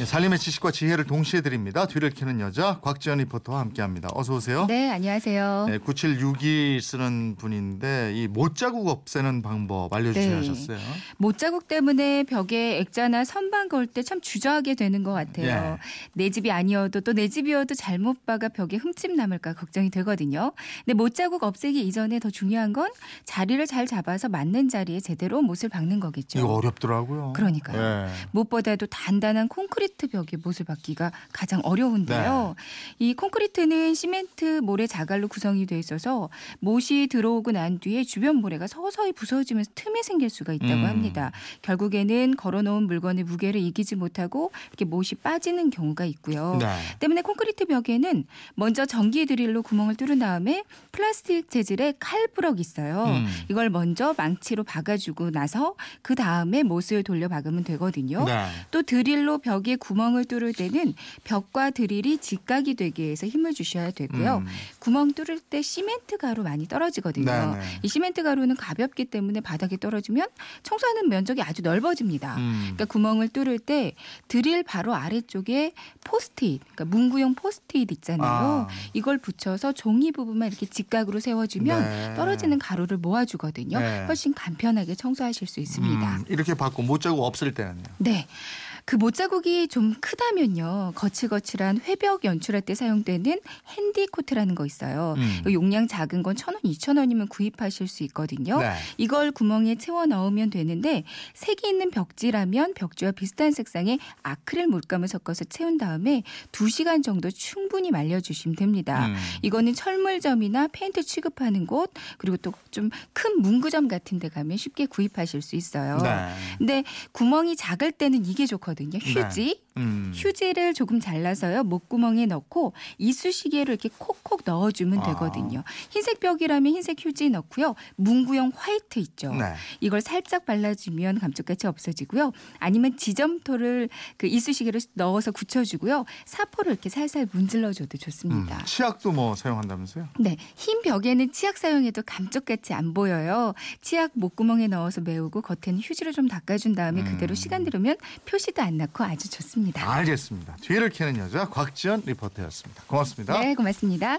예, 살림의 지식과 지혜를 동시에 드립니다. 뒤를 캐는 여자 곽지연 리포터와 함께합니다. 어서 오세요. 네, 안녕하세요. 네, 9762 쓰는 분인데 이 못자국 없애는 방법 알려주셔야 네. 못자국 때문에 벽에 액자나 선반 그을 때참 주저하게 되는 것 같아요. 예. 내 집이 아니어도 또 내 집이어도 잘못 봐가 벽에 흠집 남을까 걱정이 되거든요. 근데 못자국 없애기 이전에 더 중요한 건 자리를 잘 잡아서 맞는 자리에 제대로 못을 박는 거겠죠. 이거 어렵더라고요. 그러니까요. 예. 무엇보다도 단단한 콘크리트 벽에 못을 박기가 가장 어려운데요. 네. 이 콘크리트는 시멘트 모래 자갈로 구성이 돼 있어서 못이 들어오고 난 뒤에 주변 모래가 서서히 부서지면서 틈이 생길 수가 있다고 음. 합니다. 결국에는 걸어놓은 물건의 무게를 이기지 못하고 이렇게 못이 빠지는 경우가 있고요. 네. 때문에 콘크리트 벽에는 먼저 전기 드릴로 구멍을 뚫은 다음에 플라스틱 재질의 칼부럭이 있어요. 음. 이걸 먼저 망치로 박아주고 나서 그 다음에 못을 돌려 박으면 되거든요. 네. 또 드릴로 벽에 구멍을 뚫을 때는 벽과 드릴이 직각이 되게 해서 힘을 주셔야 되고요. 음. 구멍 뚫을 때 시멘트 가루 많이 떨어지거든요. 네, 네. 이 시멘트 가루는 가볍기 때문에 바닥에 떨어지면 청소하는 면적이 아주 넓어집니다. 음. 그러니까 구멍을 뚫을 때 드릴 바로 아래쪽에 포스트잇, 그러니까 문구용 포스트잇 있잖아요. 아. 이걸 붙여서 종이 부분만 이렇게 직각으로 세워주면 네. 떨어지는 가루를 모아주거든요. 네. 훨씬 간편하게 청소하실 수 있습니다. 음, 이렇게 받고 못자국 없을 때는요. 네. 그 못자국이 좀 크다면요. 거칠거칠한 회벽 연출할 때 사용되는 핸디 코트라는 거 있어요. 음. 이 용량 작은 건 천 원, 이천 원이면 구입하실 수 있거든요. 네. 이걸 구멍에 채워 넣으면 되는데 색이 있는 벽지라면 벽지와 비슷한 색상의 아크릴 물감을 섞어서 채운 다음에 두시간 정도 충분히 말려주시면 됩니다. 음. 이거는 철물점이나 페인트 취급하는 곳 그리고 또 좀 큰 문구점 같은 데 가면 쉽게 구입하실 수 있어요. 네. 근데 구멍이 작을 때는 이게 좋거든요. 휴지. 음. 휴지를 조금 잘라서요. 목구멍에 넣고 이쑤시개로 이렇게 콕콕 넣어주면 아. 되거든요. 흰색 벽이라면 흰색 휴지 넣고요. 문구용 화이트 있죠. 네. 이걸 살짝 발라주면 감쪽같이 없어지고요. 아니면 지점토를 그 이쑤시개로 넣어서 굳혀주고요. 사포를 이렇게 살살 문질러줘도 음. 좋습니다. 치약도 뭐 사용한다면서요? 네, 흰 벽에는 치약 사용해도 감쪽같이 안 보여요. 치약 목구멍에 넣어서 메우고 겉에는 휴지로 좀 닦아준 다음에 음. 그대로 시간 들으면 표시 도안 났고 아주 좋습니다. 알겠습니다. 뒤를 캐는 여자 곽지연 리포터였습니다. 고맙습니다. 네, 고맙습니다.